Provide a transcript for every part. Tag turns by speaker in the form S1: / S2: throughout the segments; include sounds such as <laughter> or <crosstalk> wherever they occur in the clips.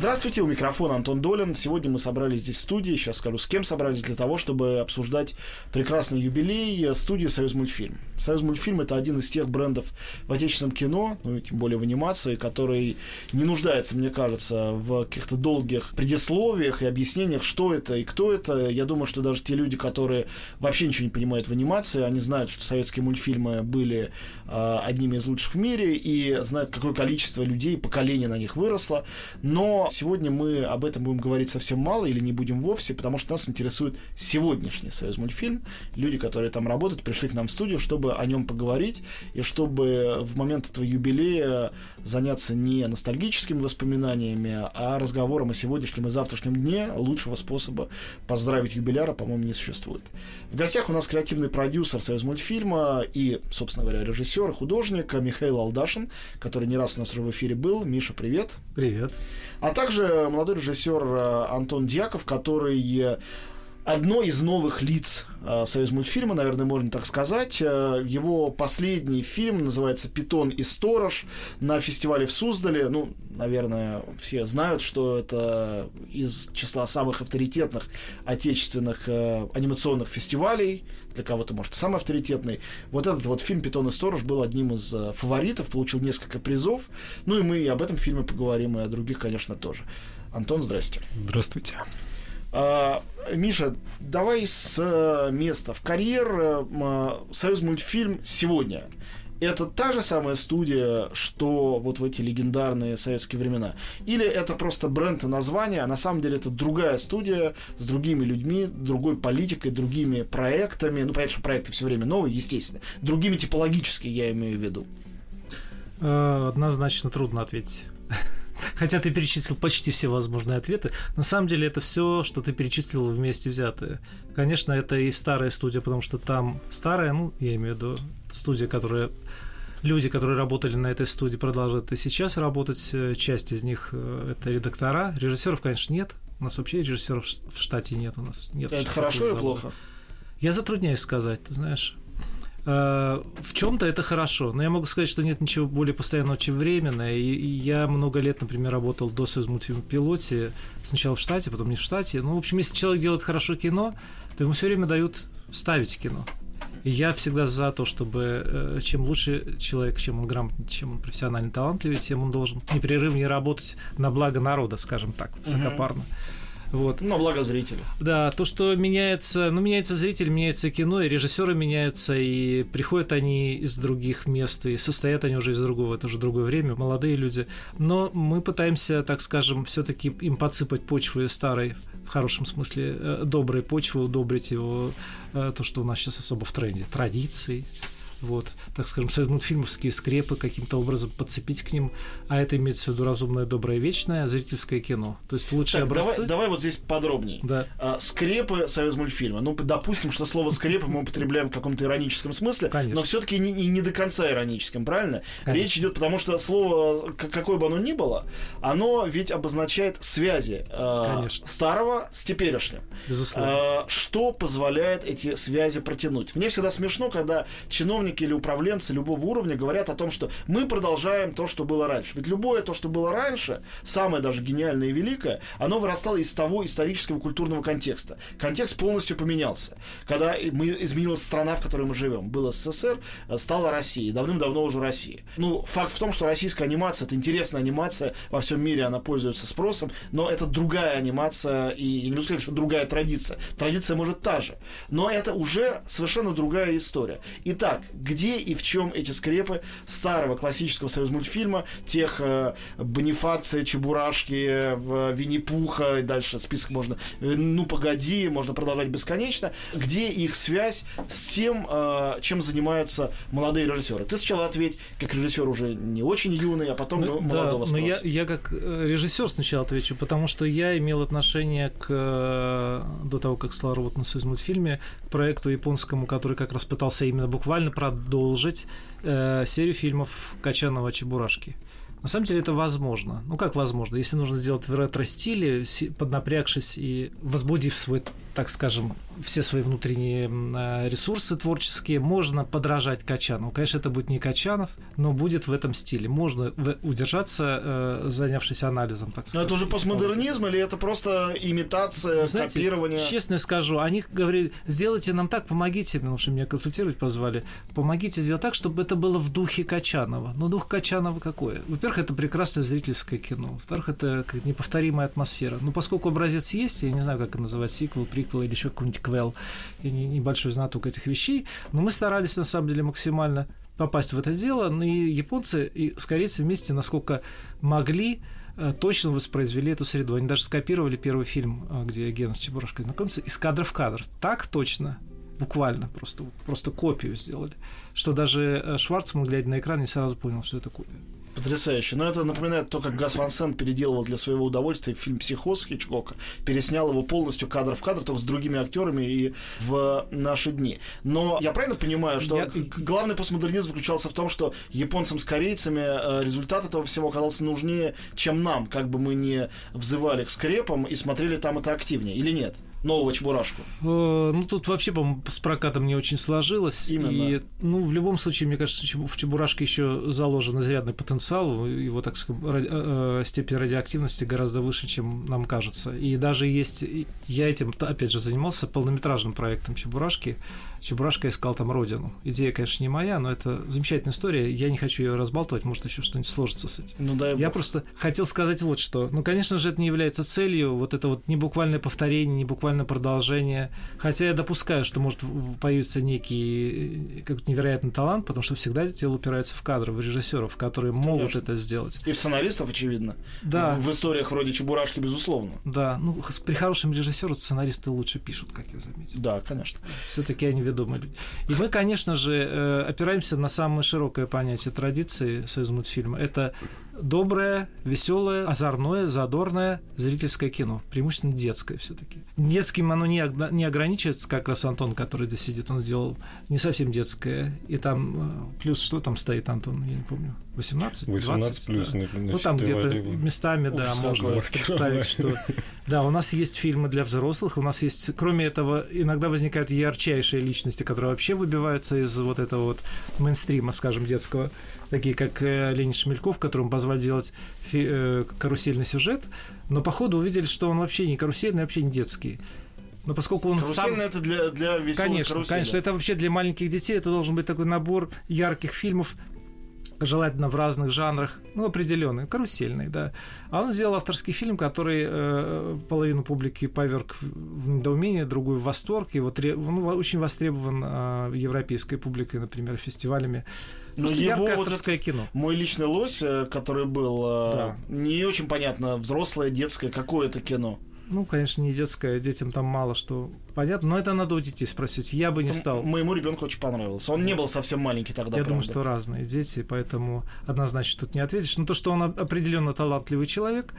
S1: Здравствуйте, у микрофона Антон Долин. Сегодня мы собрались здесь в студии, сейчас скажу, с кем собрались, для того, чтобы обсуждать прекрасный юбилей студии «Союз мультфильм». «Союз мультфильм» — это один из тех брендов в отечественном кино, ну и тем более в анимации, который не нуждается, мне кажется, в каких-то долгих предисловиях и объяснениях, что это и кто это. Я думаю, что даже те люди, которые вообще ничего не понимают в анимации, они знают, что советские мультфильмы были э, одними из лучших в мире и знают, какое количество людей, поколений на них выросло. Но сегодня мы об этом будем говорить совсем мало или не будем вовсе, потому что нас интересует сегодняшний Союз мультфильм. Люди, которые там работают, пришли к нам в студию, чтобы о нем поговорить и чтобы в момент этого юбилея заняться не ностальгическими воспоминаниями, а разговором о сегодняшнем и завтрашнем дне. Лучшего способа поздравить юбиляра, по-моему, не существует. В гостях у нас креативный продюсер Союз мультфильма и, собственно говоря, режиссер и художник Михаил Алдашин, который не раз у нас уже в эфире был. Миша, привет.
S2: Привет.
S1: А также молодой режиссер э, Антон Дьяков, который э, одно из новых лиц э, Союз мультфильма, наверное, можно так сказать. Э, его последний фильм называется «Питон и сторож» на фестивале в Суздале. Ну, наверное, все знают, что это из числа самых авторитетных отечественных э, анимационных фестивалей. Для кого-то, может, самый авторитетный. Вот этот вот фильм «Питон и сторож» был одним из э, фаворитов, получил несколько призов. Ну и мы и об этом фильме поговорим, и о других, конечно, тоже. Антон, здрасте.
S2: Здравствуйте.
S1: А, Миша, давай с э, места в карьер. Э, Союз мультфильм сегодня. Это та же самая студия, что вот в эти легендарные советские времена? Или это просто бренд и название, а на самом деле это другая студия с другими людьми, другой политикой, другими проектами. Ну, понятно, что проекты все время новые, естественно. Другими типологически я имею в виду.
S2: Э, однозначно трудно ответить. <laughs> Хотя ты перечислил почти все возможные ответы. На самом деле это все, что ты перечислил вместе взятые. Конечно, это и старая студия, потому что там старая, ну, я имею в виду студия, которая люди, которые работали на этой студии, продолжают и сейчас работать. Часть из них э, это редактора. Режиссеров, конечно, нет. У нас вообще режиссеров в штате нет. У нас нет.
S1: Это хорошо или плохо?
S2: Я затрудняюсь сказать, ты знаешь. Э, в чем-то это хорошо, но я могу сказать, что нет ничего более постоянного, чем временное. И я много лет, например, работал до Союз мультфильма пилоте, сначала в штате, потом не в штате. Ну, в общем, если человек делает хорошо кино, то ему все время дают ставить кино. И я всегда за то, чтобы э, чем лучше человек, чем он грамотнее, чем он профессионально талантливее, тем он должен непрерывнее работать на благо народа, скажем так, высокопарно. Uh-huh.
S1: Вот. На благо зрителя.
S2: Да, то, что меняется, ну, меняется зритель, меняется кино, и режиссеры меняются, и приходят они из других мест, и состоят они уже из другого, это уже другое время, молодые люди. Но мы пытаемся, так скажем, все таки им подсыпать почвы старой, в хорошем смысле, э, доброй почвы, удобрить его, э, то, что у нас сейчас особо в тренде, традиции, вот, так скажем, мультфильмовские скрепы каким-то образом подцепить к ним, а это имеется в виду разумное, доброе, вечное, зрительское кино. То есть лучшие так, образцы...
S1: Давай, давай вот здесь подробнее.
S2: Да.
S1: А, скрепы союз мультфильма. Ну, допустим, что слово скрепы мы употребляем в каком-то ироническом смысле,
S2: Конечно.
S1: но все-таки не, не, до конца ироническом, правильно? Конечно. Речь идет, потому что слово, какое бы оно ни было, оно ведь обозначает связи э, старого с теперешним.
S2: Безусловно.
S1: Э, что позволяет эти связи протянуть? Мне всегда смешно, когда чиновники чиновники или управленцы любого уровня говорят о том, что мы продолжаем то, что было раньше. Ведь любое то, что было раньше, самое даже гениальное и великое, оно вырастало из того исторического культурного контекста. Контекст полностью поменялся. Когда мы, изменилась страна, в которой мы живем. Был СССР, стала Россия. Давным-давно уже Россия. Ну, факт в том, что российская анимация, это интересная анимация, во всем мире она пользуется спросом, но это другая анимация, и я не могу сказать, что другая традиция. Традиция может та же. Но это уже совершенно другая история. Итак, Где и в чем эти скрепы старого классического союз мультфильма, тех э, Бонифация, Чебурашки, э, Винни-Пуха, и дальше список можно, э, ну погоди, можно продолжать бесконечно, где их связь с тем, э, чем занимаются молодые режиссеры? Ты сначала ответь, как режиссер уже не очень юный, а потом
S2: Ну,
S1: молодого
S2: да, но я,
S1: спроса.
S2: я как э, режиссер сначала отвечу, потому что я имел отношение к э, до того, как стал работать на Союз мультфильме, к проекту японскому, который как раз пытался именно буквально продолжить э, серию фильмов Качанова Чебурашки. На самом деле это возможно. Ну как возможно? Если нужно сделать в ретро-стиле, поднапрягшись и возбудив свой, так скажем, все свои внутренние э, ресурсы творческие, можно подражать Качанову. Конечно, это будет не Качанов, но будет в этом стиле. Можно удержаться, э, занявшись анализом, так
S1: Но
S2: сказать.
S1: это уже постмодернизм или это просто имитация,
S2: Знаете,
S1: копирование?
S2: честно скажу, они говорили, сделайте нам так, помогите, потому что меня консультировать позвали, помогите сделать так, чтобы это было в духе Качанова. Но дух Качанова какой? Во-первых, это прекрасное зрительское кино. Во-вторых, это как неповторимая атмосфера. Но поскольку образец есть, я не знаю, как это называть, сиквел, приквел или еще какой-нибудь квел, я не- небольшой знаток этих вещей, но мы старались, на самом деле, максимально попасть в это дело, Ну и японцы и с корейцами вместе, насколько могли, э, точно воспроизвели эту среду. Они даже скопировали первый фильм, э, где Гена с Чебурашкой знакомится, из кадра в кадр. Так точно, буквально просто, просто копию сделали, что даже э, Шварцман, глядя на экран, не сразу понял, что это копия.
S1: Потрясающе. Но это напоминает то, как Гас Ван Сент переделывал для своего удовольствия фильм «Психоз» Хичкока. Переснял его полностью кадр в кадр, только с другими актерами и в наши дни. Но я правильно понимаю, что
S2: Я-
S1: главный постмодернизм заключался в том, что японцам с корейцами э, результат этого всего оказался нужнее, чем нам, как бы мы не взывали к скрепам и смотрели там это активнее, или нет? Нового Чебурашку.
S2: Э, Ну, тут вообще, по-моему, с прокатом не очень сложилось.
S1: Именно.
S2: И, ну, в любом случае, мне кажется, в Чебурашке еще заложен изрядный потенциал. Его, так сказать, ради- э, э, степень радиоактивности гораздо выше, чем нам кажется. И даже есть... Я этим, опять же, занимался полнометражным проектом Чебурашки. Чебурашка искал там родину. Идея, конечно, не моя, но это замечательная история. Я не хочу ее разбалтывать, может, еще что-нибудь сложится с этим.
S1: Ну дай
S2: Я
S1: бог.
S2: просто хотел сказать вот что. Ну, конечно же, это не является целью, вот это вот не буквальное повторение, не буквальное продолжение. Хотя я допускаю, что может появиться некий э, как невероятный талант, потому что всегда дело упирается в кадры, в режиссеров, которые могут
S1: Конечно.
S2: это сделать.
S1: И в сценаристов, очевидно.
S2: Да.
S1: В, в историях вроде Чебурашки, безусловно.
S2: Да, ну при хорошем режиссере сценаристы лучше пишут, как я заметил.
S1: Да, конечно.
S2: Все-таки они ведомые люди. И мы, конечно же, э, опираемся на самое широкое понятие традиции союз мультфильма. Это доброе, веселое, озорное, задорное зрительское кино, преимущественно детское все-таки. Детским оно не, не ограничивается, как раз Антон, который здесь сидит, он сделал не совсем детское. И там э, плюс что там стоит, Антон, я не помню, 18?
S3: 18
S2: 20,
S3: плюс
S2: да.
S3: на, на
S2: Ну, там где-то местами, да, можно представить, что... Да, у нас есть фильмы для взрослых, у нас есть, кроме этого, иногда возникают ярчайшие личности, которые вообще выбиваются из вот этого вот мейнстрима, скажем, детского, такие как э, Ленин Шмельков, которому позвали делать э, карусельный сюжет, но по ходу увидели, что он вообще не карусельный, вообще не детский. Но поскольку он сам...
S1: Карусельная это для, для веселых
S2: Конечно,
S1: каруселей.
S2: конечно, это вообще для маленьких детей, это должен быть такой набор ярких фильмов, желательно в разных жанрах, ну, определенный, карусельный, да. А он сделал авторский фильм, который э, половину публики поверг в- недоумение, другую в восторг, и вот ну, очень востребован э, европейской публикой, например, фестивалями.
S1: Но
S2: Просто
S1: его
S2: яркое
S1: вот
S2: авторское кино.
S1: Мой личный лось, э, который был, э,
S2: Да.
S1: не очень понятно, взрослое, детское, какое это кино.
S2: Ну, конечно, не детское, детям там мало что понятно, но это надо у детей спросить. Я бы не стал.
S1: Моему ребенку очень понравился. Он не был совсем маленький тогда,
S2: Я думаю,
S1: правда.
S2: что разные дети, поэтому однозначно тут не ответишь. Но то, что он определенно талантливый человек,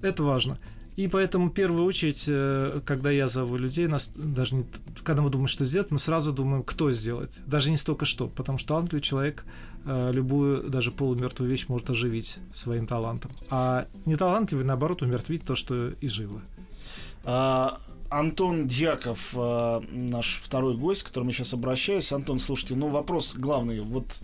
S2: это важно. И поэтому в первую очередь, э, когда я зову людей, нас даже не, когда мы думаем, что сделать, мы сразу думаем, кто сделать. Даже не столько что, потому что талантливый человек э, любую, даже полумертвую вещь может оживить своим талантом. А неталантливый, наоборот, умертвить то, что и живо.
S1: А, Антон Дьяков, а, наш второй гость, к которому я сейчас обращаюсь. Антон, слушайте, ну вопрос главный. Вот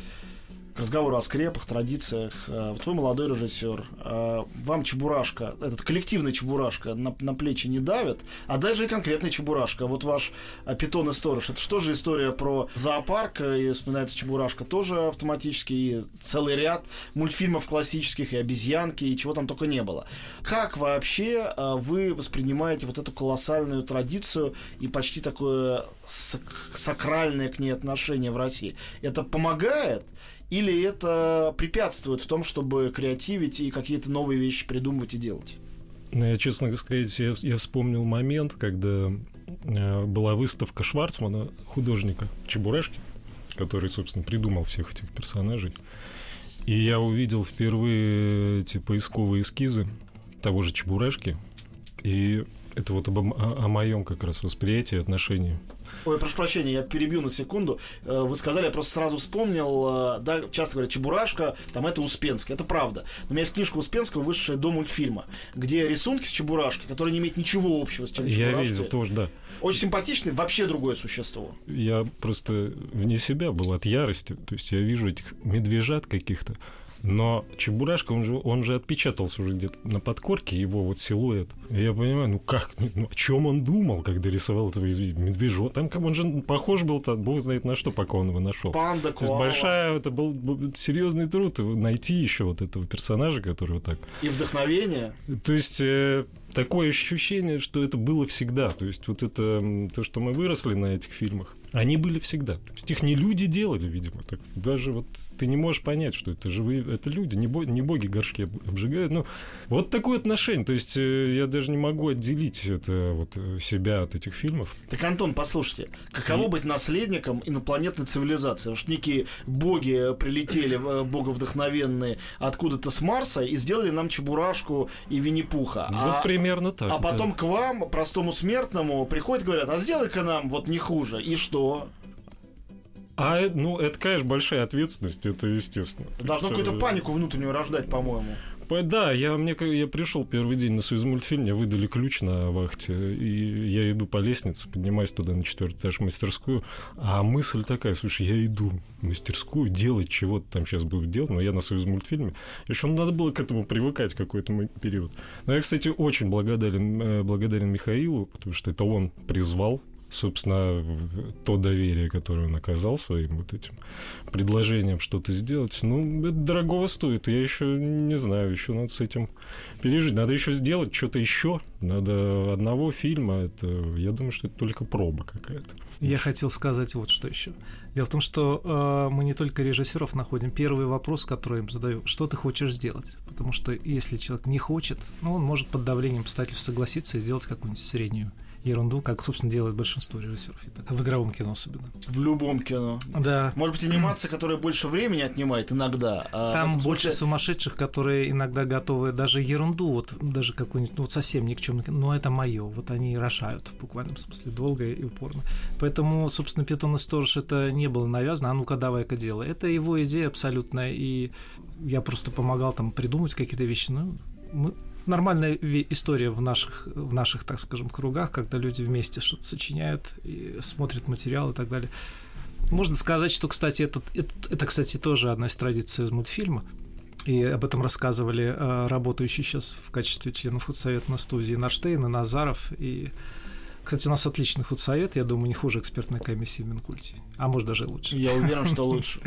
S1: разговору о скрепах, традициях. Э, вот вы молодой режиссер, э, вам чебурашка, этот коллективный чебурашка на, на плечи не давит, а даже и конкретный чебурашка. Вот ваш э, питон и сторож, это что же история про зоопарк, и вспоминается чебурашка тоже автоматически, и целый ряд мультфильмов классических, и обезьянки, и чего там только не было. Как вообще вы воспринимаете вот эту колоссальную традицию и почти такое сакральное к ней отношение в России? Это помогает? Или это препятствует в том, чтобы креативить и какие-то новые вещи придумывать и делать?
S3: Ну, я, честно сказать, я, я вспомнил момент, когда э, была выставка Шварцмана, художника Чебурашки, который, собственно, придумал всех этих персонажей. И я увидел впервые эти поисковые эскизы того же Чебурашки. И это вот об, о, о моем как раз восприятии, отношении
S1: Ой, прошу прощения, я перебью на секунду. Э, вы сказали, я просто сразу вспомнил, э, да, часто говорят, Чебурашка, там это Успенский, это правда. Но у меня есть книжка Успенского, вышедшая до мультфильма, где рисунки с Чебурашки, которые не имеют ничего общего с чем
S3: Я видел тоже, да.
S1: Очень симпатичный, вообще другое существо.
S3: Я просто вне себя был от ярости. То есть я вижу этих медвежат каких-то, но Чебурашка, он же, он же отпечатался уже где-то на подкорке, его вот силуэт. И я понимаю, ну как, ну, ну о чем он думал, когда рисовал этого медвежо? Там как он же похож был, там, бог знает на что, пока он его нашел.
S1: Панда,
S3: То есть большая, это был серьезный труд найти еще вот этого персонажа, который вот так.
S1: И вдохновение.
S3: То есть э, такое ощущение, что это было всегда. То есть вот это то, что мы выросли на этих фильмах, они были всегда. То есть их не люди делали, видимо. Так, даже вот ты не можешь понять, что это живые, это люди, не, бо, не боги горшки обжигают. Ну, вот такое отношение. То есть э, я даже не могу отделить это, вот, э, себя от этих фильмов.
S1: Так, Антон, послушайте, каково и... быть наследником инопланетной цивилизации? Уж некие боги прилетели, э, боговдохновенные, откуда-то с Марса и сделали нам Чебурашку и Винни-Пуха.
S3: Вот а, примерно так.
S1: А потом
S3: да.
S1: к вам, простому смертному, приходят и говорят, а сделай-ка нам вот не хуже. И что?
S3: А, ну, это, конечно, большая ответственность, это естественно.
S1: Должно какую-то панику внутреннюю рождать, по-моему.
S3: Да, я, мне, я пришел первый день на Союз мультфильм, мне выдали ключ на вахте, и я иду по лестнице, поднимаюсь туда на четвертый этаж в мастерскую, а мысль такая, слушай, я иду в мастерскую делать чего-то там сейчас буду делать, но я на Союз мультфильме. Еще надо было к этому привыкать какой-то период. Но я, кстати, очень благодарен, э, благодарен Михаилу, потому что это он призвал собственно, то доверие, которое он оказал своим вот этим предложением что-то сделать, ну, это дорогого стоит. Я еще не знаю, еще надо с этим пережить. Надо еще сделать что-то еще. Надо одного фильма. Это, я думаю, что это только проба какая-то.
S2: Я хотел сказать вот что еще. Дело в том, что э, мы не только режиссеров находим. Первый вопрос, который им задаю, что ты хочешь сделать? Потому что если человек не хочет, ну, он может под давлением обстоятельств согласиться и сделать какую-нибудь среднюю ерунду, как, собственно, делает большинство режиссеров. В игровом кино особенно.
S1: В любом кино.
S2: Да.
S1: Может быть, анимация, которая больше времени отнимает иногда.
S2: А Там больше сумасшедших, которые иногда готовы даже ерунду, вот даже какую-нибудь, ну, вот совсем никчемную, но это мое. Вот они рожают в буквальном смысле долго и упорно. Поэтому, собственно, Питон и Сторож это не было навязано, а ну-ка давай-ка делай. Это его идея абсолютно, и я просто помогал там придумать какие-то вещи. Ну, мы нормальная история в наших, в наших, так скажем, кругах, когда люди вместе что-то сочиняют и смотрят материал и так далее. Можно сказать, что, кстати, это, это, это кстати, тоже одна из традиций из мультфильма. И об этом рассказывали э, работающие сейчас в качестве членов худсовета на студии Наштейн и Назаров и кстати, у нас отличный худсовет, я думаю, не хуже экспертной комиссии в Минкульте. А может, даже лучше.
S1: Я уверен, что <laughs> лучше.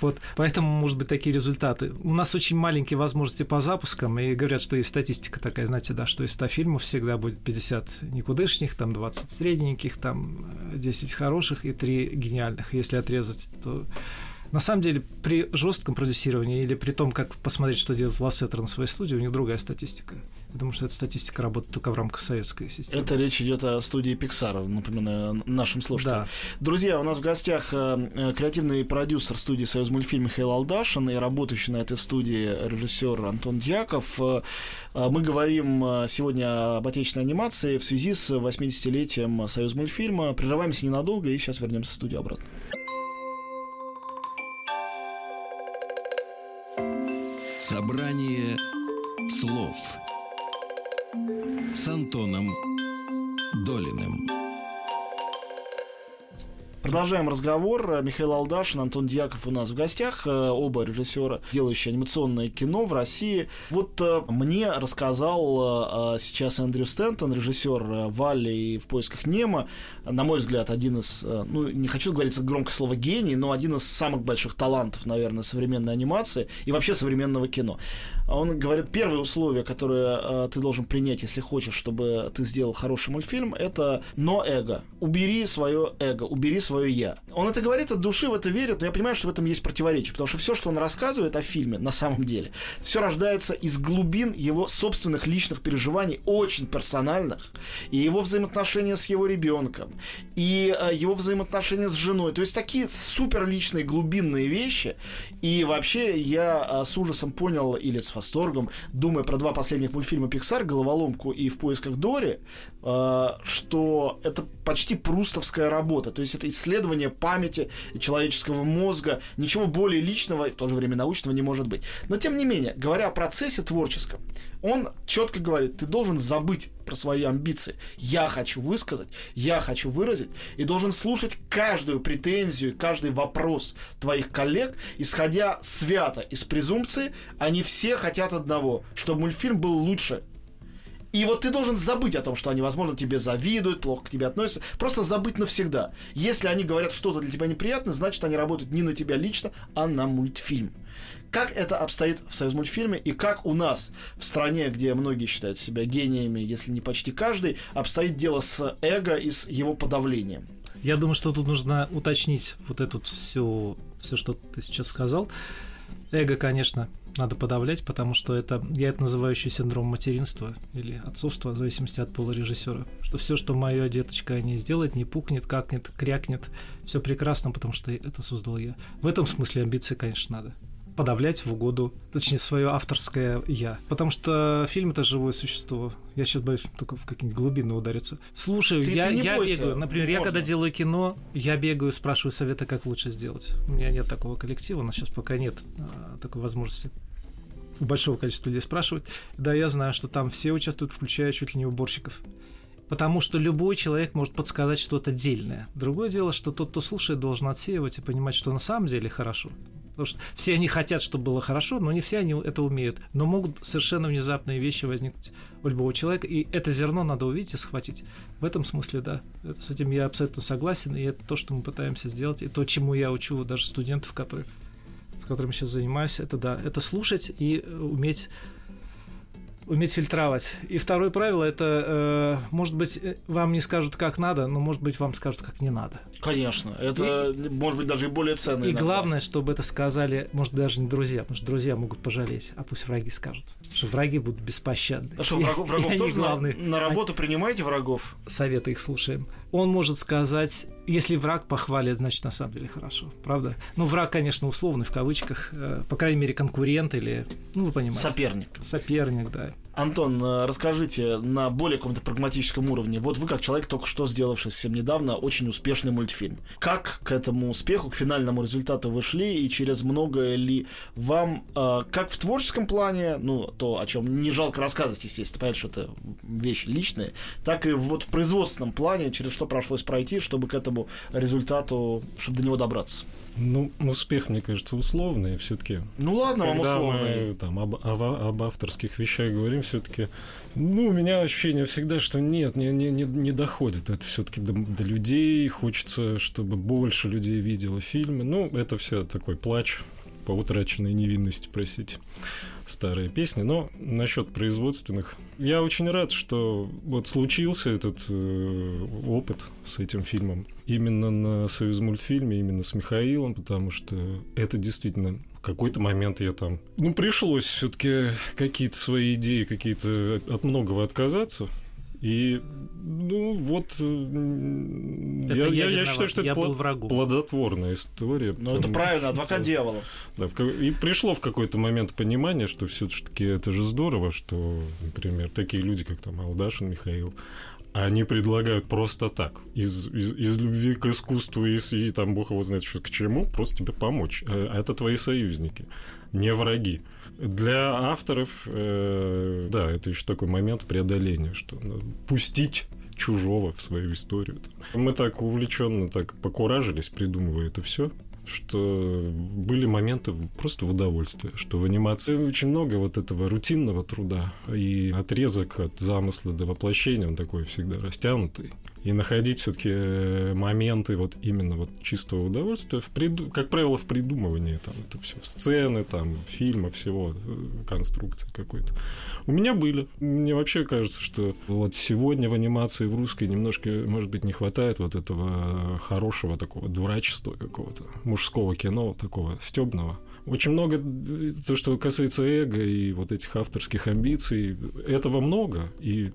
S2: Вот, поэтому, может быть, такие результаты. У нас очень маленькие возможности по запускам, и говорят, что есть статистика такая, знаете, да, что из 100 фильмов всегда будет 50 никудышних, там 20 средненьких, там 10 хороших и 3 гениальных. Если отрезать, то на самом деле, при жестком продюсировании или при том, как посмотреть, что делает Лассетер на своей студии, у них другая статистика. Думаю, что эта статистика работает только в рамках советской системы.
S1: Это речь идет о студии Pixar, напоминаю нашим слушателям. Да. Друзья, у нас в гостях э, э, креативный продюсер студии Союз мультфильм Михаил Алдашин и работающий на этой студии режиссер Антон Дьяков. Э, мы говорим сегодня об отечественной анимации в связи с 80-летием Союз мультфильма. Прерываемся ненадолго и сейчас вернемся в студию обратно.
S4: Собрание слов с Антоном Долиным.
S1: Продолжаем разговор. Михаил Алдашин, Антон Дьяков у нас в гостях. Э, оба режиссера, делающие анимационное кино в России. Вот э, мне рассказал э, сейчас Эндрю Стентон, режиссер Валли и в поисках Немо. На мой взгляд, один из, ну, не хочу говорить громко слово гений, но один из самых больших талантов, наверное, современной анимации и вообще современного кино. Он говорит, первое условие, которое ты должен принять, если хочешь, чтобы ты сделал хороший мультфильм, это но эго. Убери свое эго, убери свое я. Он это говорит от души, в это верит, но я понимаю, что в этом есть противоречие, потому что все, что он рассказывает о фильме, на самом деле, все рождается из глубин его собственных личных переживаний, очень персональных, и его взаимоотношения с его ребенком, и э, его взаимоотношения с женой. То есть такие супер личные глубинные вещи. И вообще я э, с ужасом понял, или с восторгом, думая про два последних мультфильма Pixar, «Головоломку» и «В поисках Дори», э, что это почти прустовская работа. То есть это исследование памяти человеческого мозга. Ничего более личного и в то же время научного не может быть. Но тем не менее, говоря о процессе творческом, он четко говорит, ты должен забыть про свои амбиции. Я хочу высказать, я хочу выразить, и должен слушать каждую претензию, каждый вопрос твоих коллег, исходя свято из презумпции, они все хотят одного, чтобы мультфильм был лучше, и вот ты должен забыть о том, что они, возможно, тебе завидуют, плохо к тебе относятся. Просто забыть навсегда. Если они говорят что-то для тебя неприятное, значит, они работают не на тебя лично, а на мультфильм. Как это обстоит в союз мультфильме и как у нас в стране, где многие считают себя гениями, если не почти каждый, обстоит дело с эго и с его подавлением?
S2: Я думаю, что тут нужно уточнить вот эту всю, все, что ты сейчас сказал. Эго, конечно, надо подавлять, потому что это, я это называю еще синдром материнства или отцовства, в зависимости от пола режиссера. Что все, что моя деточка не сделает, не пукнет, какнет, крякнет, все прекрасно, потому что это создал я. В этом смысле амбиции, конечно, надо подавлять в угоду, точнее, свое авторское я. Потому что фильм это живое существо. Я сейчас боюсь только в какие-нибудь глубины удариться. Слушаю, ты, я, ты я бегаю. Например, Можно. я когда делаю кино, я бегаю, спрашиваю совета, как лучше сделать. У меня нет такого коллектива, но сейчас пока нет а, такой возможности большого количества людей спрашивать. Да, я знаю, что там все участвуют, включая чуть ли не уборщиков. Потому что любой человек может подсказать что-то дельное. Другое дело, что тот, кто слушает, должен отсеивать и понимать, что на самом деле хорошо. Потому что все они хотят, чтобы было хорошо, но не все они это умеют. Но могут совершенно внезапные вещи возникнуть у любого человека, и это зерно надо увидеть и схватить. В этом смысле, да, с этим я абсолютно согласен, и это то, что мы пытаемся сделать, и то, чему я учу даже студентов, которые, с которыми сейчас занимаюсь, это да, это слушать и уметь уметь фильтровать. И второе правило это, э, может быть, э, вам не скажут, как надо, но, может быть, вам скажут, как не надо.
S1: Конечно. Это, и, может быть, даже и более ценно.
S2: И иногда. главное, чтобы это сказали, может, даже не друзья, потому что друзья могут пожалеть, а пусть враги скажут. Потому что враги будут беспощадны.
S1: А что, <laughs> врагов, врагов тоже главные. На, на работу они... принимаете врагов?
S2: Советы их слушаем. Он может сказать, если враг похвалит, значит, на самом деле хорошо. Правда? Ну, враг, конечно, условный, в кавычках. Э, по крайней мере, конкурент или, ну, вы понимаете.
S1: Соперник.
S2: Соперник, да.
S1: Антон, э, расскажите на более каком-то прагматическом уровне. Вот вы, как человек, только что сделавший совсем недавно очень успешный мультфильм. Как к этому успеху, к финальному результату вы шли, и через многое ли вам, э, как в творческом плане, ну, то, о чем не жалко рассказывать, естественно, понятно, что это вещи личные, так и вот в производственном плане, через что пришлось пройти, чтобы к этому результату, чтобы до него добраться?
S3: Ну, успех, мне кажется, условный все-таки.
S1: Ну ладно, вам условный.
S3: мы там, об, об, об авторских вещах говорим, все-таки. Ну, у меня ощущение всегда, что нет, не, не, не, не доходит. Это все-таки до, до людей. Хочется, чтобы больше людей видело фильмы. Ну, это все такой плач по утраченной невинности, простите старые песни. Но насчет производственных, я очень рад, что вот случился этот э, опыт с этим фильмом именно на Союз мультфильме, именно с Михаилом, потому что это действительно какой-то момент я там... Ну, пришлось все-таки какие-то свои идеи, какие-то от многого отказаться. И, ну, вот,
S2: э, это я, я, я считаю, что я это
S3: был плодотворная история.
S1: Ну, это правильно, адвокат
S3: что,
S1: дьявола.
S3: Да, в, и пришло в какой-то момент понимание, что все-таки это же здорово, что, например, такие люди, как там Алдашин Михаил, они предлагают просто так, из, из, из любви к искусству и, и там бог его знает, что к чему, просто тебе помочь. А это твои союзники, не враги. Для авторов, э, да, это еще такой момент преодоления, что пустить чужого в свою историю. Мы так увлеченно так покуражились, придумывая это все, что были моменты просто в удовольствие, что в анимации очень много вот этого рутинного труда, и отрезок от замысла до воплощения, он такой всегда растянутый. И находить все-таки э, моменты вот именно вот чистого удовольствия, в приду... как правило, в придумывании там это все, сцены, там, фильма, всего, э, конструкции какой-то. У меня были. Мне вообще кажется, что вот сегодня в анимации в русской немножко, может быть, не хватает вот этого хорошего такого дурачества какого-то, мужского кино, такого стебного. Очень много, то, что касается эго и вот этих авторских амбиций, этого много. И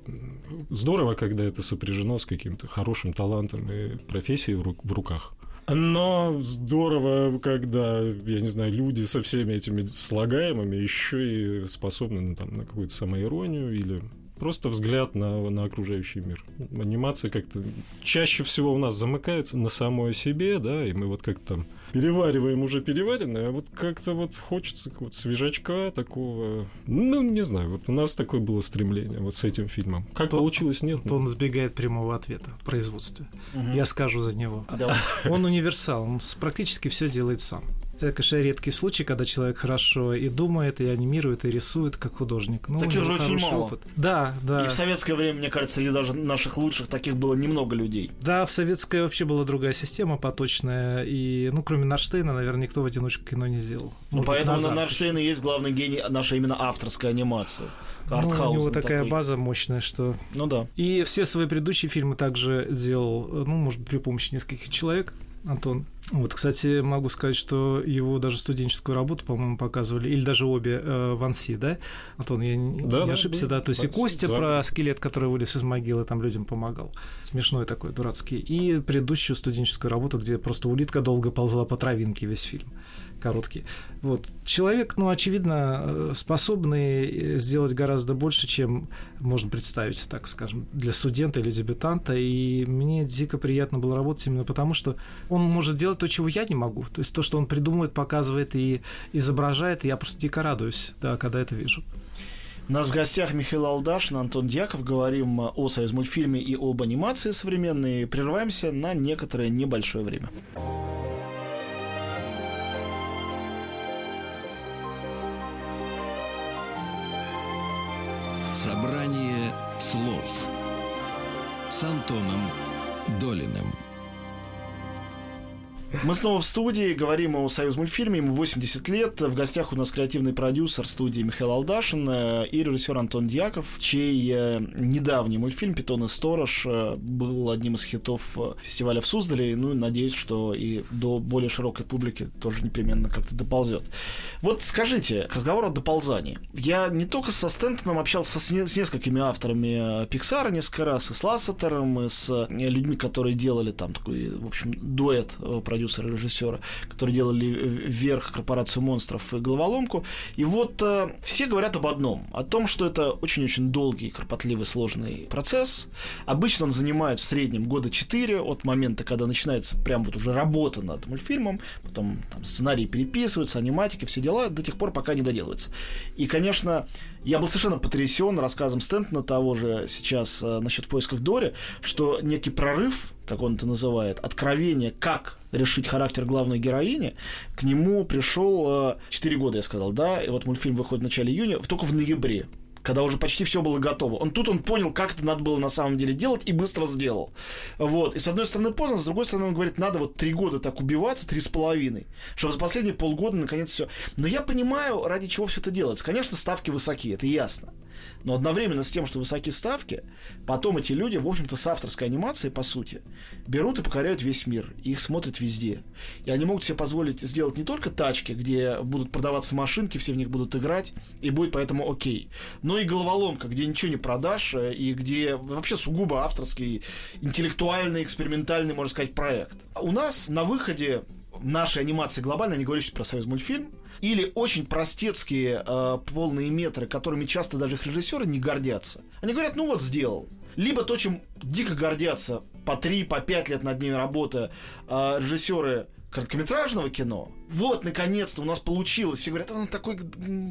S3: здорово, когда это сопряжено с каким-то хорошим талантом и профессией в руках. Но здорово, когда, я не знаю, люди со всеми этими слагаемыми еще и способны ну, там, на какую-то самоиронию или просто взгляд на, на окружающий мир. Анимация как-то чаще всего у нас замыкается на самой себе, да, и мы вот как-то там перевариваем уже переваренное, а вот как-то вот хочется вот свежачка такого. Ну, не знаю, вот у нас такое было стремление вот с этим фильмом. Как то, получилось, нет?
S2: То он избегает прямого ответа в производстве. Угу. Я скажу за него. Да. Он универсал, он практически все делает сам. Это, конечно, редкий случай, когда человек хорошо и думает, и анимирует, и рисует, как художник.
S1: Ну, таких же очень мало.
S2: Опыт. Да, да.
S1: И в советское время, мне кажется, среди даже наших лучших таких было немного людей.
S2: Да, в советское вообще была другая система поточная, и, ну, кроме Нарштейна, наверное, никто в одиночку кино не сделал.
S1: Ну, поэтому на Нарштейна есть главный гений нашей именно авторской анимации.
S2: Ну, у него такая такой. база мощная, что...
S1: Ну да.
S2: И все свои предыдущие фильмы также сделал, ну, может, при помощи нескольких человек. Антон. Вот, кстати, могу сказать, что его даже студенческую работу, по-моему, показывали, или даже обе э, Ванси, да? Антон, я не, да, не да, ошибся, да? да? То есть и Костя да. про скелет, который вылез из могилы, там людям помогал. Смешной такой, дурацкий. И предыдущую студенческую работу, где просто улитка долго ползла по травинке весь фильм короткий. Вот. Человек, ну, очевидно, э, способный э, сделать гораздо больше, чем можно представить, так скажем, для студента или дебютанта. И мне дико приятно было работать именно потому, что он может делать то, чего я не могу. То есть то, что он придумывает, показывает и изображает, и я просто дико радуюсь, да, когда это вижу.
S1: У нас в гостях Михаил Алдашин, Антон Дьяков. Говорим о союз мультфильме и об анимации современной. Прерываемся на некоторое небольшое время.
S4: Собрание слов с Антоном Долиным.
S1: Мы снова в студии, говорим о «Союз мультфильме», ему 80 лет. В гостях у нас креативный продюсер студии Михаил Алдашин э, и режиссер Антон Дьяков, чей э, недавний мультфильм «Питон и сторож» э, был одним из хитов фестиваля в Суздале. Ну, надеюсь, что и до более широкой публики тоже непременно как-то доползет. Вот скажите, разговор о доползании. Я не только со Стентоном общался с, не, с несколькими авторами Пиксара несколько раз, и с Лассетером, и с людьми, которые делали там такой, в общем, дуэт про продюсера, режиссера, которые делали вверх корпорацию монстров и головоломку. И вот э, все говорят об одном, о том, что это очень-очень долгий, кропотливый, сложный процесс. Обычно он занимает в среднем года 4 от момента, когда начинается прям вот уже работа над мультфильмом, потом там сценарии переписываются, аниматики, все дела, до тех пор, пока не доделывается. И, конечно, я был совершенно потрясен рассказом Стентона того же сейчас э, насчет в поисках Дори, что некий прорыв как он это называет, откровение, как решить характер главной героини, к нему пришел 4 э, года, я сказал, да, и вот мультфильм выходит в начале июня, только в ноябре когда уже почти все было готово. Он тут он понял, как это надо было на самом деле делать, и быстро сделал. Вот. И с одной стороны поздно, с другой стороны он говорит, надо вот три года так убиваться, три с половиной, чтобы за последние полгода наконец все. Но я понимаю, ради чего все это делается. Конечно, ставки высокие, это ясно. Но одновременно с тем, что высокие ставки, потом эти люди, в общем-то, с авторской анимацией, по сути, берут и покоряют весь мир. Их смотрят везде. И они могут себе позволить сделать не только тачки, где будут продаваться машинки, все в них будут играть, и будет поэтому окей. Но и головоломка, где ничего не продашь, э, и где вообще сугубо авторский, интеллектуальный, экспериментальный, можно сказать, проект. У нас на выходе нашей анимации глобально, не говорю про союз мультфильм, или очень простецкие э, полные метры, которыми часто даже их режиссеры не гордятся. Они говорят, ну вот сделал. Либо то, чем дико гордятся по 3, по 5 лет над ними работая э, режиссеры короткометражного кино. Вот, наконец-то у нас получилось. Все говорят, он такой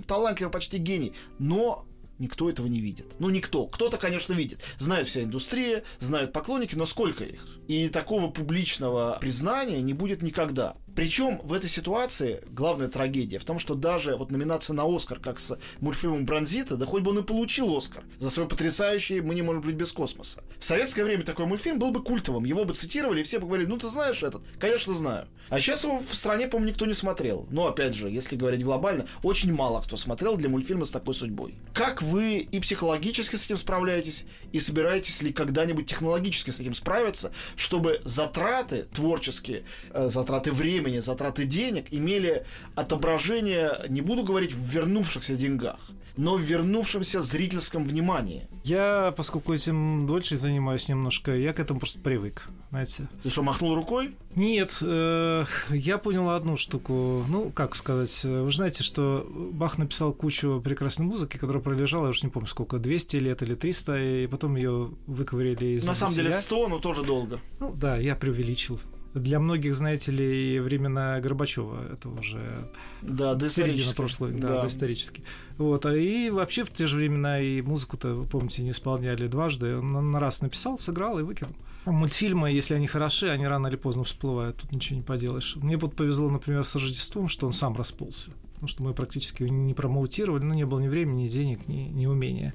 S1: талантливый, почти гений. Но никто этого не видит. Ну, никто. Кто-то, конечно, видит. Знает вся индустрия, знают поклонники, но сколько их? И такого публичного признания не будет никогда. Причем в этой ситуации главная трагедия в том, что даже вот номинация на Оскар, как с мультфильмом Бронзита, да хоть бы он и получил Оскар за свой потрясающий «Мы не можем быть без космоса». В советское время такой мультфильм был бы культовым, его бы цитировали, и все бы говорили, ну ты знаешь этот? Конечно, знаю. А сейчас его в стране, по-моему, никто не смотрел. Но, опять же, если говорить глобально, очень мало кто смотрел для мультфильма с такой судьбой. Как вы и психологически с этим справляетесь, и собираетесь ли когда-нибудь технологически с этим справиться, чтобы затраты творческие, э, затраты времени, затраты денег имели отображение, не буду говорить в вернувшихся деньгах, но в вернувшемся зрительском внимании.
S2: Я, поскольку этим дольше занимаюсь немножко, я к этому просто привык, знаете.
S1: Ты что, махнул рукой?
S2: Нет, э, я понял одну штуку. Ну, как сказать, вы знаете, что Бах написал кучу прекрасной музыки, которая пролежала, я уже не помню сколько, 200 лет или 300, и потом ее выковыряли из
S1: На самом деле 100, но тоже долго.
S2: Ну да, я преувеличил. Для многих, знаете ли, времена Горбачева это уже
S1: да,
S2: середина прошлой, да, да. исторически. Вот, а и вообще в те же времена и музыку-то, вы помните, не исполняли дважды. Он на раз написал, сыграл и выкинул. Мультфильмы, если они хороши, они рано или поздно всплывают, тут ничего не поделаешь. Мне вот повезло, например, с Рождеством, что он сам расползся. Потому что мы практически не промоутировали, но не было ни времени, ни денег, ни, ни умения.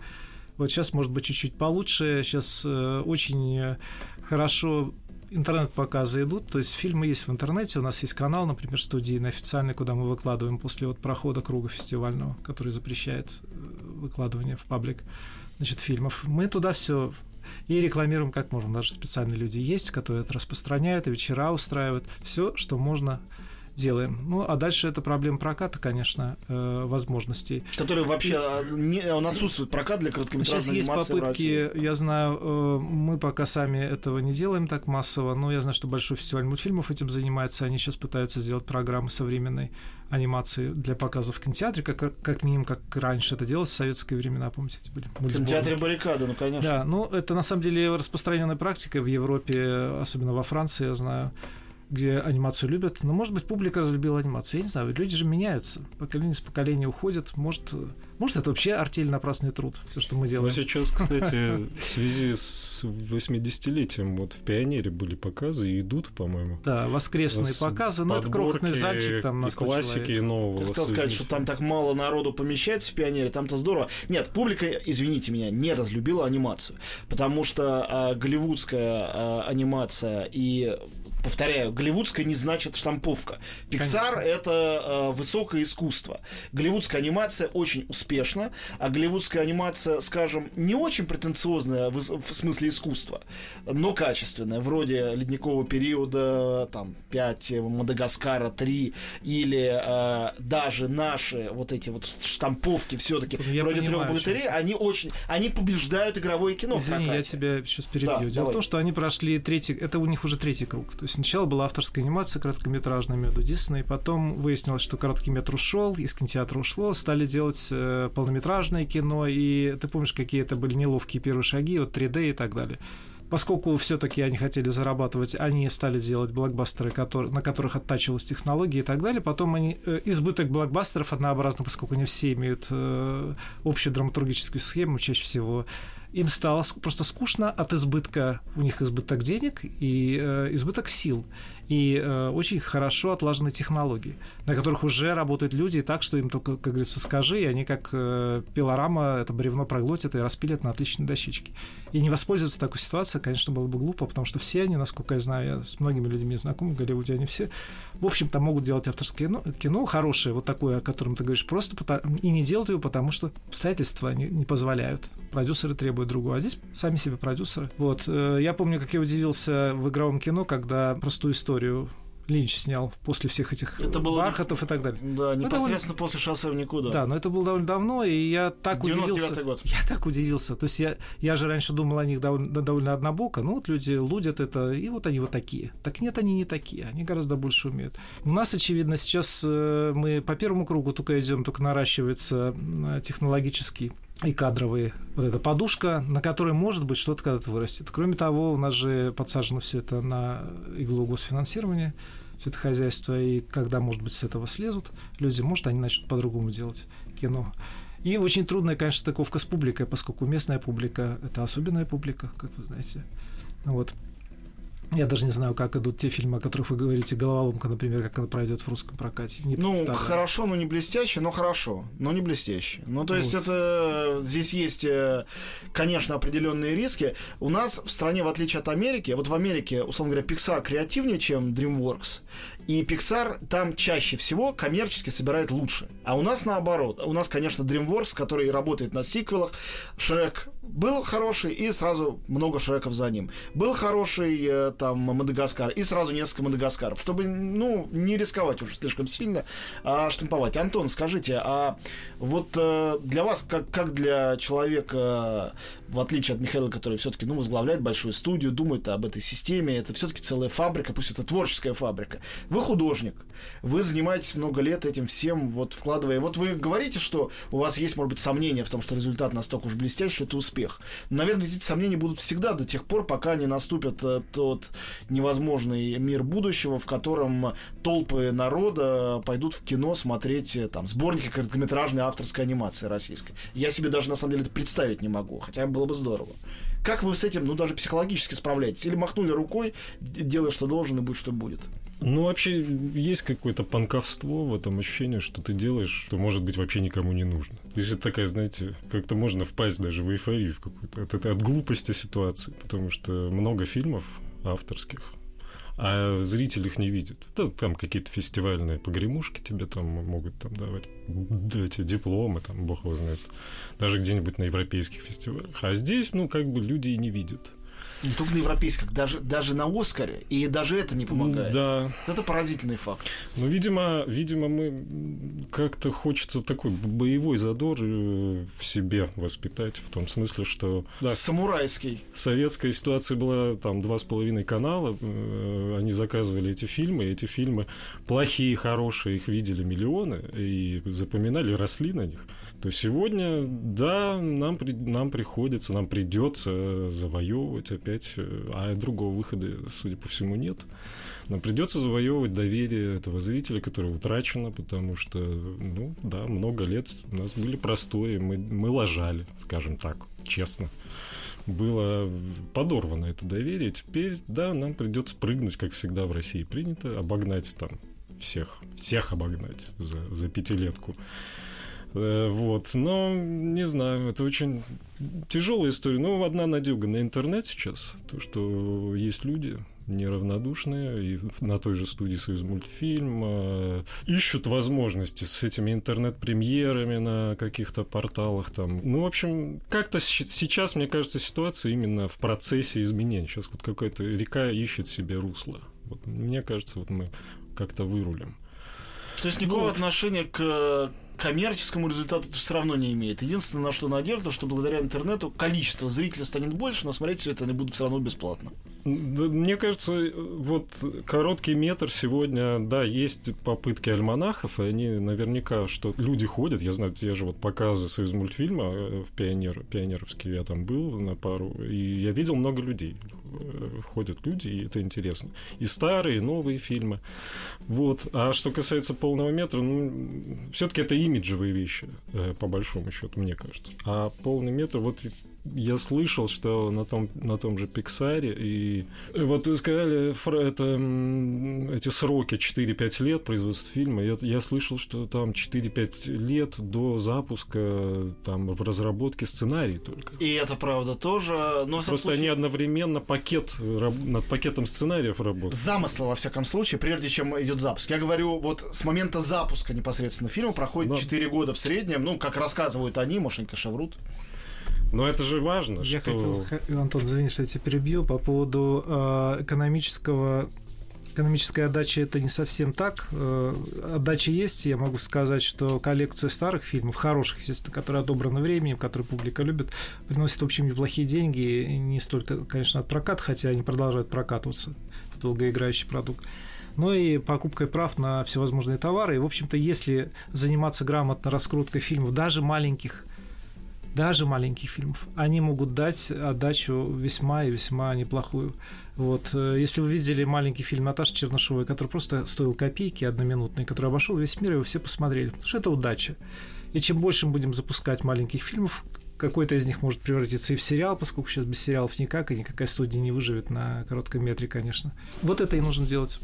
S2: Вот сейчас, может быть, чуть-чуть получше. Сейчас э, очень хорошо интернет-показы идут, то есть фильмы есть в интернете, у нас есть канал, например, студийный, официальный, куда мы выкладываем после вот прохода круга фестивального, который запрещает э, выкладывание в паблик значит, фильмов. Мы туда все и рекламируем как можем. Даже специальные люди есть, которые это распространяют, и вечера устраивают. Все, что можно делаем. Ну, а дальше это проблема проката, конечно, э, возможностей.
S1: Который вообще, а, не, он отсутствует прокат для короткометражной
S2: Сейчас есть попытки, я знаю, э, мы пока сами этого не делаем так массово, но я знаю, что большой фестиваль мультфильмов этим занимается, они сейчас пытаются сделать программы современной анимации для показа в кинотеатре, как, как минимум, как раньше это делалось в советские времена, помните, эти были
S1: В кинотеатре баррикады, ну, конечно.
S2: Да, ну, это на самом деле распространенная практика в Европе, особенно во Франции, я знаю, где анимацию любят. Но, может быть, публика разлюбила анимацию. Я не знаю, люди же меняются. Поколение с поколения уходят. Может, может это вообще артель напрасный труд, все, что мы делаем.
S3: Но сейчас, кстати, в связи с 80-летием вот в «Пионере» были показы и идут, по-моему.
S2: Да, воскресные показы. Но ну, это крохотный зальчик там на
S3: классики, и нового.
S1: Ты хотел сказать, что там так мало народу помещается в «Пионере», там-то здорово. Нет, публика, извините меня, не разлюбила анимацию. Потому что а, голливудская а, анимация и повторяю, голливудская не значит штамповка. Pixar это э, высокое искусство. Голливудская анимация очень успешна, а голливудская анимация, скажем, не очень претенциозная в, в смысле искусства, но качественная, вроде ледникового периода, там, 5, Мадагаскара 3, или э, даже наши вот эти вот штамповки все-таки, вроде трех богатырей, они очень, они побеждают игровое кино.
S2: Извини, я тебя сейчас перебью. Да, Дело давай. в том, что они прошли третий, это у них уже третий круг. То есть сначала была авторская анимация короткометражная между Дисней, потом выяснилось, что короткий метр ушел, из кинотеатра ушло, стали делать э, полнометражное кино, и ты помнишь, какие это были неловкие первые шаги, вот 3D и так далее. Поскольку все-таки они хотели зарабатывать, они стали делать блокбастеры, которые, на которых оттачивалась технология и так далее. Потом они э, избыток блокбастеров однообразно, поскольку не все имеют э, общую драматургическую схему, чаще всего им стало просто скучно от избытка, у них избыток денег и э, избыток сил и э, очень хорошо отлажены технологии, на которых уже работают люди так, что им только, как говорится, скажи, и они как э, пилорама это бревно проглотят и распилят на отличные дощечки. И не воспользоваться такой ситуацией, конечно, было бы глупо, потому что все они, насколько я знаю, я с многими людьми знаком в Голливуде, они все, в общем-то, могут делать авторское кино, кино хорошее, вот такое, о котором ты говоришь, просто потому, и не делают его, потому что обстоятельства не, не позволяют. Продюсеры требуют другого, а здесь сами себе продюсеры. Вот. Э, я помню, как я удивился в игровом кино, когда простую историю историю Линч снял после всех этих это было бархатов и так далее.
S1: Да, ну, непосредственно довольно... после шоссе в никуда.
S2: Да, но это было довольно давно, и я так удивился.
S1: год.
S2: Я так удивился. То есть я, я же раньше думал о них довольно, довольно однобоко. Ну вот люди лудят это, и вот они вот такие. Так нет, они не такие, они гораздо больше умеют. У нас, очевидно, сейчас э, мы по первому кругу только идем, только наращивается технологический и кадровые. Вот эта подушка, на которой, может быть, что-то когда-то вырастет. Кроме того, у нас же подсажено все это на иглу госфинансирования, все это хозяйство, и когда, может быть, с этого слезут люди, может, они начнут по-другому делать кино. И очень трудная, конечно, стыковка с публикой, поскольку местная публика – это особенная публика, как вы знаете. Вот. Я даже не знаю, как идут те фильмы, о которых вы говорите. Головоломка, например, как она пройдет в русском прокате.
S1: Не ну, хорошо, но не блестяще, но хорошо, но не блестяще. Ну, то есть вот. это здесь есть, э, конечно, определенные риски. У нас в стране, в отличие от Америки, вот в Америке, условно говоря, Pixar креативнее, чем DreamWorks. И Pixar там чаще всего коммерчески собирает лучше. А у нас наоборот. У нас, конечно, DreamWorks, который работает на сиквелах. Шрек был хороший, и сразу много Шреков за ним. Был хороший э, там Мадагаскар, и сразу несколько Мадагаскаров. Чтобы, ну, не рисковать уже слишком сильно, а штамповать. Антон, скажите, а вот э, для вас, как, как для человека, в отличие от Михаила, который все-таки, ну, возглавляет большую студию, думает об этой системе, это все-таки целая фабрика, пусть это творческая фабрика. Вы художник, вы занимаетесь много лет этим всем, вот вкладывая. Вот вы говорите, что у вас есть, может быть, сомнения в том, что результат настолько уж блестящий, это успех. Но, наверное, эти сомнения будут всегда до тех пор, пока не наступит э, тот невозможный мир будущего, в котором толпы народа пойдут в кино смотреть э, там сборники короткометражной авторской анимации российской. Я себе даже на самом деле это представить не могу, хотя было бы здорово. Как вы с этим, ну, даже психологически справляетесь? Или махнули рукой, делай, что должен, и будет, что будет?
S3: Ну, вообще, есть какое-то панковство в этом ощущении, что ты делаешь, что, может быть, вообще никому не нужно. То есть это такая, знаете, как-то можно впасть даже в эйфорию в какую-то от, от, от глупости ситуации, потому что много фильмов авторских, а зритель их не видит. Да, там какие-то фестивальные погремушки тебе там могут там давать эти дипломы, там, бог его знает, даже где-нибудь на европейских фестивалях. А здесь, ну, как бы люди и не видят.
S1: Не только на европейских, даже, даже на Оскаре. И даже это не помогает.
S3: Да.
S1: Это поразительный факт.
S3: Ну, видимо, видимо, мы как-то хочется такой боевой задор э, в себе воспитать, в том смысле, что...
S1: Да, Самурайский.
S3: Советская ситуация была там два с половиной канала, э, они заказывали эти фильмы, эти фильмы плохие, хорошие, их видели миллионы и запоминали, росли на них то сегодня, да, нам, нам приходится, нам придется завоевывать опять, э, а другого выхода, судя по всему, нет. Нам придется завоевывать доверие этого зрителя, которое утрачено, потому что, ну, да, много лет у нас были простои, мы, мы лажали, скажем так, честно было подорвано это доверие. Теперь, да, нам придется прыгнуть, как всегда в России принято, обогнать там всех, всех обогнать за, за пятилетку. Э, вот, но не знаю, это очень тяжелая история. Ну, одна надега на интернет сейчас, то, что есть люди, неравнодушные, и на той же студии «Союз мультфильм» э, ищут возможности с этими интернет-премьерами на каких-то порталах там. Ну, в общем, как-то сейчас, мне кажется, ситуация именно в процессе изменений. Сейчас вот какая-то река ищет себе русло. Вот, мне кажется, вот мы как-то вырулим.
S1: То есть никакого вот. отношения к коммерческому результату это все равно не имеет. Единственное, на что надежда, что благодаря интернету количество зрителей станет больше, но смотреть все это они будут все равно бесплатно.
S3: Мне кажется, вот короткий метр сегодня, да, есть попытки альманахов, и они наверняка, что люди ходят, я знаю, те же вот показы Союз мультфильма э, в Пионер, Пионеровске я там был на пару, и я видел много людей. Э, ходят люди, и это интересно. И старые, и новые фильмы. Вот. А что касается полного метра, ну, все-таки это имиджевые вещи, э, по большому счету, мне кажется. А полный метр, вот я слышал, что на том, на том же Пиксаре, и вот вы сказали, это, эти сроки 4-5 лет производства фильма, я, я слышал, что там 4-5 лет до запуска там в разработке сценарий только.
S1: И это правда тоже, но
S3: Просто случае... они одновременно пакет, над пакетом сценариев работают.
S1: Замысла, во всяком случае, прежде чем идет запуск. Я говорю, вот с момента запуска непосредственно фильма проходит да. 4 года в среднем, ну, как рассказывают они, может, они, конечно, врут.
S3: Но это же важно,
S2: Я
S3: что...
S2: хотел, Антон, извини, что я тебя перебью, по поводу э, экономического экономическая отдача это не совсем так. Э, отдача есть. Я могу сказать, что коллекция старых фильмов, хороших, естественно, которые отобраны временем, которые публика любит, приносит, в общем, неплохие деньги. Не столько, конечно, от проката, хотя они продолжают прокатываться. Долгоиграющий продукт но и покупкой прав на всевозможные товары. И, в общем-то, если заниматься грамотно раскруткой фильмов, даже маленьких даже маленьких фильмов, они могут дать отдачу весьма и весьма неплохую. Вот, э, если вы видели маленький фильм Наташи Чернышовой, который просто стоил копейки одноминутный, который обошел весь мир, вы все посмотрели, потому что это удача. И чем больше мы будем запускать маленьких фильмов, какой-то из них может превратиться и в сериал, поскольку сейчас без сериалов никак, и никакая студия не выживет на коротком метре, конечно. Вот это и нужно делать.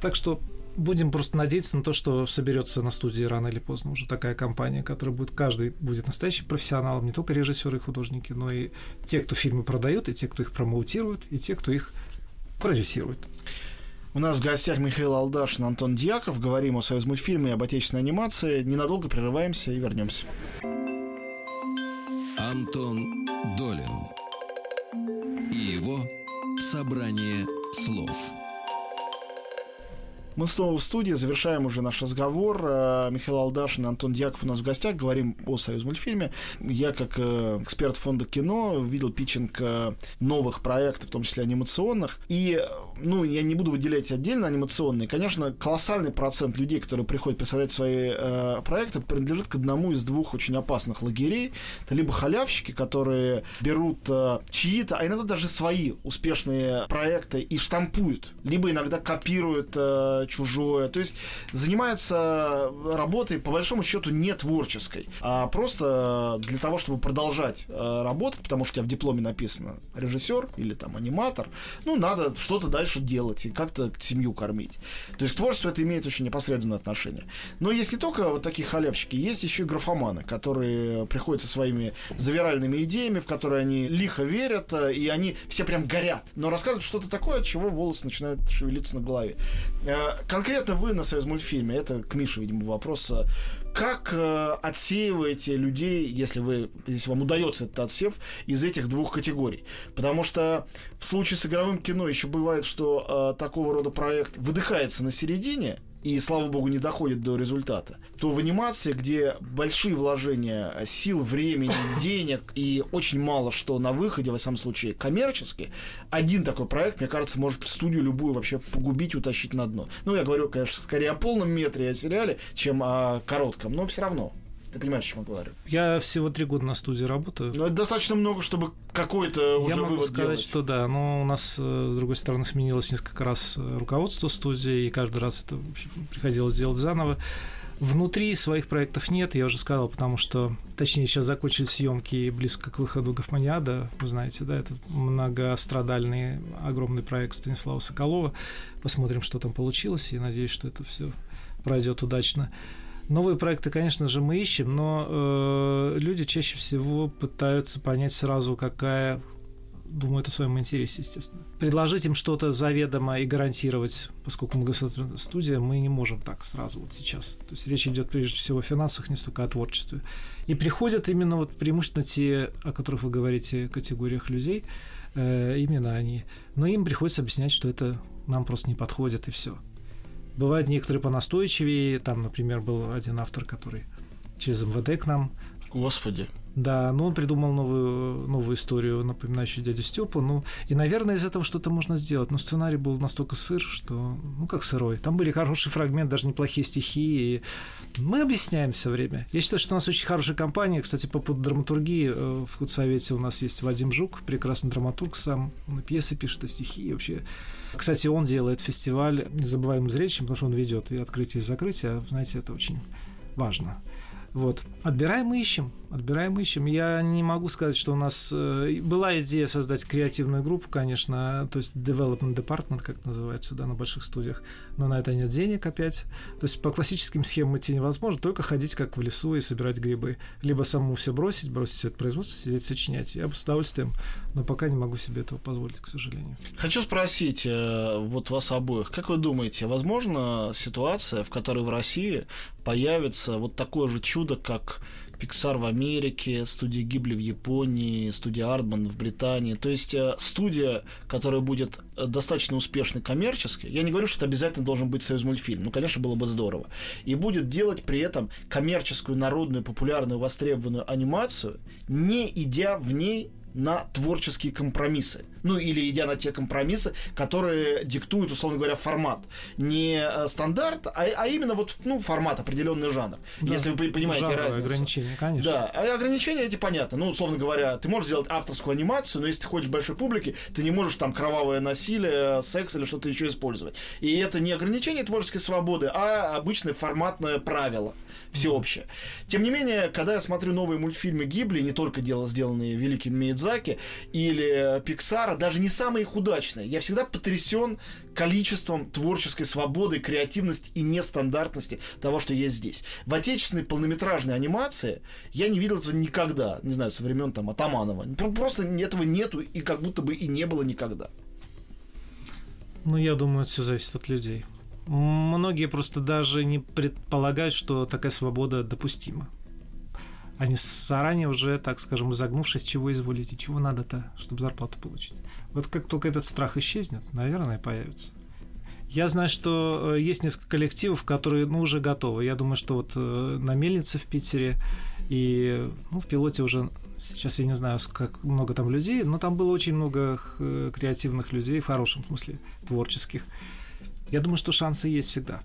S2: Так что будем просто надеяться на то, что соберется на студии рано или поздно уже такая компания, которая будет, каждый будет настоящим профессионалом, не только режиссеры и художники, но и те, кто фильмы продают, и те, кто их промоутирует, и те, кто их продюсирует.
S1: У нас в гостях Михаил Алдашин, Антон Дьяков. Говорим о союз мультфильме и об отечественной анимации. Ненадолго прерываемся и вернемся.
S4: Антон Долин и его собрание слов.
S1: Мы снова в студии, завершаем уже наш разговор. Э, Михаил Алдашин Антон Дьяков у нас в гостях. Говорим о «Союз мультфильме». Я, как э, эксперт фонда кино, видел питчинг э, новых проектов, в том числе анимационных. И, ну, я не буду выделять отдельно анимационные. Конечно, колоссальный процент людей, которые приходят представлять свои проекты, принадлежит к одному из двух очень опасных лагерей. Это либо халявщики, которые берут чьи-то, а иногда даже свои успешные проекты и штампуют, либо иногда копируют чужое. То есть занимаются работой, по большому счету, не творческой, а просто для того, чтобы продолжать э, работать, потому что у тебя в дипломе написано режиссер или там аниматор, ну, надо что-то дальше делать и как-то семью кормить. То есть к творчеству это имеет очень непосредственное отношение. Но есть не только вот такие халявщики, есть еще и графоманы, которые приходят со своими завиральными идеями, в которые они лихо верят, э, и они все прям горят, но рассказывают что-то такое, от чего волосы начинают шевелиться на голове. Конкретно вы на Союз мультфильме, это к Мише, видимо, вопрос. Как э, отсеиваете людей, если вы, если вам удается этот отсев, из этих двух категорий? Потому что в случае с игровым кино еще бывает, что э, такого рода проект выдыхается на середине, и, слава богу, не доходит до результата, то в анимации, где большие вложения сил, времени, <laughs> денег и очень мало что на выходе, во всяком случае, коммерчески, один такой проект, мне кажется, может студию любую вообще погубить, утащить на дно. Ну, я говорю, конечно, скорее о полном метре о сериале, чем о коротком, но все равно. Ты понимаешь, о чем я говорю?
S2: Я всего три года на студии работаю.
S1: Но это достаточно много, чтобы какой-то уже
S2: Я могу
S1: вывод
S2: сказать,
S1: делать.
S2: что да, но у нас, э, с другой стороны, сменилось несколько раз э, руководство студии, и каждый раз это приходилось делать заново. Внутри своих проектов нет, я уже сказал, потому что, точнее, сейчас закончили съемки близко к выходу Гофманиада, вы знаете, да, это многострадальный огромный проект Станислава Соколова. Посмотрим, что там получилось, и надеюсь, что это все пройдет удачно. Новые проекты, конечно же, мы ищем, но э, люди чаще всего пытаются понять сразу, какая думают о своем интересе, естественно. Предложить им что-то заведомо и гарантировать, поскольку мы государственная студия, мы не можем так сразу вот сейчас. То есть речь идет прежде всего о финансах, не столько о творчестве. И приходят именно вот преимущественно те, о которых вы говорите, категориях людей, э, именно они. Но им приходится объяснять, что это нам просто не подходит и все. Бывают некоторые понастойчивее. Там, например, был один автор, который через МВД к нам
S1: Господи.
S2: да, но он придумал новую, новую историю, напоминающую дядю Степу. Ну, и, наверное, из этого что-то можно сделать. Но сценарий был настолько сыр, что, ну, как сырой. Там были хорошие фрагменты, даже неплохие стихи. И мы объясняем все время. Я считаю, что у нас очень хорошая компания. Кстати, по поводу драматургии э, в худсовете у нас есть Вадим Жук, прекрасный драматург сам. Он и пьесы пишет, и стихи, и вообще. Кстати, он делает фестиваль «Незабываемым зрелищем», потому что он ведет и открытие, и закрытие. Знаете, это очень важно. Вот. Отбираем и ищем. Отбираем ищем. Я не могу сказать, что у нас э, была идея создать креативную группу, конечно, то есть development department, как называется, да, на больших студиях, но на это нет денег опять. То есть по классическим схемам идти невозможно, только ходить как в лесу и собирать грибы. Либо самому все бросить, бросить все это производство, сидеть сочинять. Я бы с удовольствием, но пока не могу себе этого позволить, к сожалению.
S1: Хочу спросить э, вот вас обоих, как вы думаете, возможно ситуация, в которой в России появится вот такое же чудо, как Pixar в Америке, студия Гибли в Японии, студия Артман в Британии. То есть э, студия, которая будет э, достаточно успешной коммерчески. Я не говорю, что это обязательно должен быть союз мультфильм. Ну, конечно, было бы здорово. И будет делать при этом коммерческую, народную, популярную, востребованную анимацию, не идя в ней на творческие компромиссы. Ну, или идя на те компромиссы, которые диктуют, условно говоря, формат. Не э, стандарт, а, а именно вот, ну, формат, определенный жанр. Да. Если вы понимаете
S2: Жанровые
S1: разницу.
S2: ограничения, конечно.
S1: Да, а ограничения эти понятно. Ну, условно говоря, ты можешь сделать авторскую анимацию, но если ты хочешь большой публики, ты не можешь там кровавое насилие, секс или что-то еще использовать. И это не ограничение творческой свободы, а обычное форматное правило всеобщее. Тем не менее, когда я смотрю новые мультфильмы Гибли, не только дело сделанные великим Миядзаки или Пиксара, даже не самые их удачные, я всегда потрясен количеством творческой свободы, креативности и нестандартности того, что есть здесь. В отечественной полнометражной анимации я не видел этого никогда, не знаю, со времен там Атаманова. Просто этого нету и как будто бы и не было никогда.
S2: Ну, я думаю, это все зависит от людей. Многие просто даже не предполагают, что такая свобода допустима. Они заранее уже, так скажем, изогнувшись, чего изволите, чего надо-то, чтобы зарплату получить. Вот как только этот страх исчезнет, наверное, появится. Я знаю, что э, есть несколько коллективов, которые ну, уже готовы. Я думаю, что вот э, на Мельнице в Питере и ну, в пилоте уже сейчас я не знаю, как много там людей, но там было очень много креативных людей, в хорошем смысле, творческих. Я думаю, что шансы есть всегда.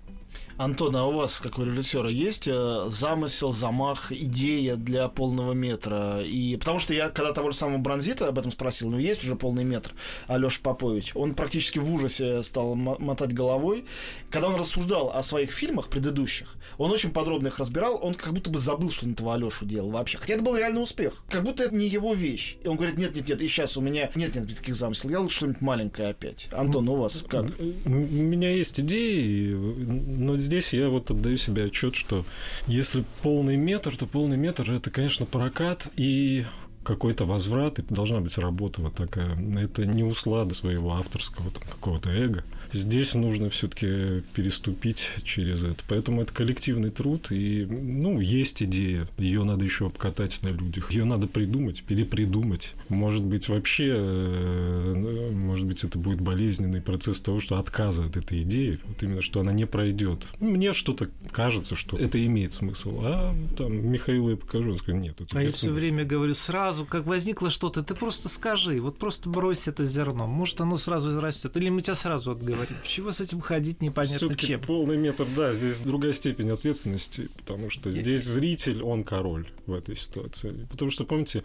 S1: Антон, а у вас, как у режиссера, есть э, замысел, замах, идея для полного метра? И потому что я когда того же самого Бронзита об этом спросил, ну есть уже полный метр, Алеша Попович, он практически в ужасе стал мотать головой. Когда он рассуждал о своих фильмах предыдущих, он очень подробно их разбирал, он как будто бы забыл, что он этого Алешу делал вообще. Хотя это был реальный успех. Как будто это не его вещь. И он говорит, нет, нет, нет, и сейчас у меня нет, нет таких замыслов, я лучше что-нибудь маленькое опять. Антон, у вас как?
S3: У меня есть идеи, но здесь я вот отдаю себе отчет, что если полный метр, то полный метр это, конечно, прокат и какой-то возврат, и должна быть работа вот такая. Это не услада своего авторского там, какого-то эго. Здесь нужно все-таки переступить через это. Поэтому это коллективный труд, и, ну, есть идея. Ее надо еще обкатать на людях. Ее надо придумать, перепридумать. Может быть, вообще, э, может быть, это будет болезненный процесс того, что отказа от этой идеи, вот именно, что она не пройдет. Мне что-то кажется, что это имеет смысл. А там Михаилу я покажу, он скажет, нет, это
S2: А я все время говорю, сразу, как возникло что-то, ты просто скажи, вот просто брось это зерно, может, оно сразу израстет, или мы тебя сразу отговорим говорим. Чего с этим ходить непонятно чем?
S3: полный метр, да, здесь другая степень ответственности, потому что здесь зритель, он король в этой ситуации. Потому что, помните,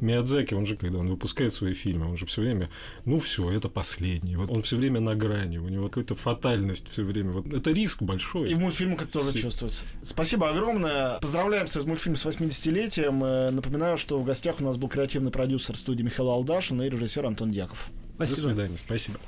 S3: Миядзаки, он же, когда он выпускает свои фильмы, он же все время, ну все, это последний. Вот он все время на грани, у него какая-то фатальность все время. Вот это риск большой.
S1: И в мультфильмах это тоже Все. чувствуется. Спасибо огромное. Поздравляем с мультфильм с 80-летием. Э, напоминаю, что в гостях у нас был креативный продюсер студии Михаил Алдашин и режиссер Антон Дьяков.
S3: Спасибо. До свидания. Спасибо.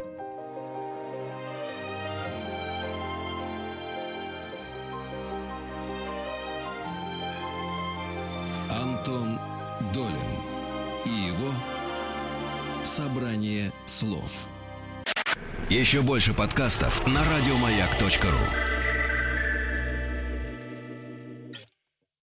S4: «Собрание слов». Еще больше подкастов на радиомаяк.ру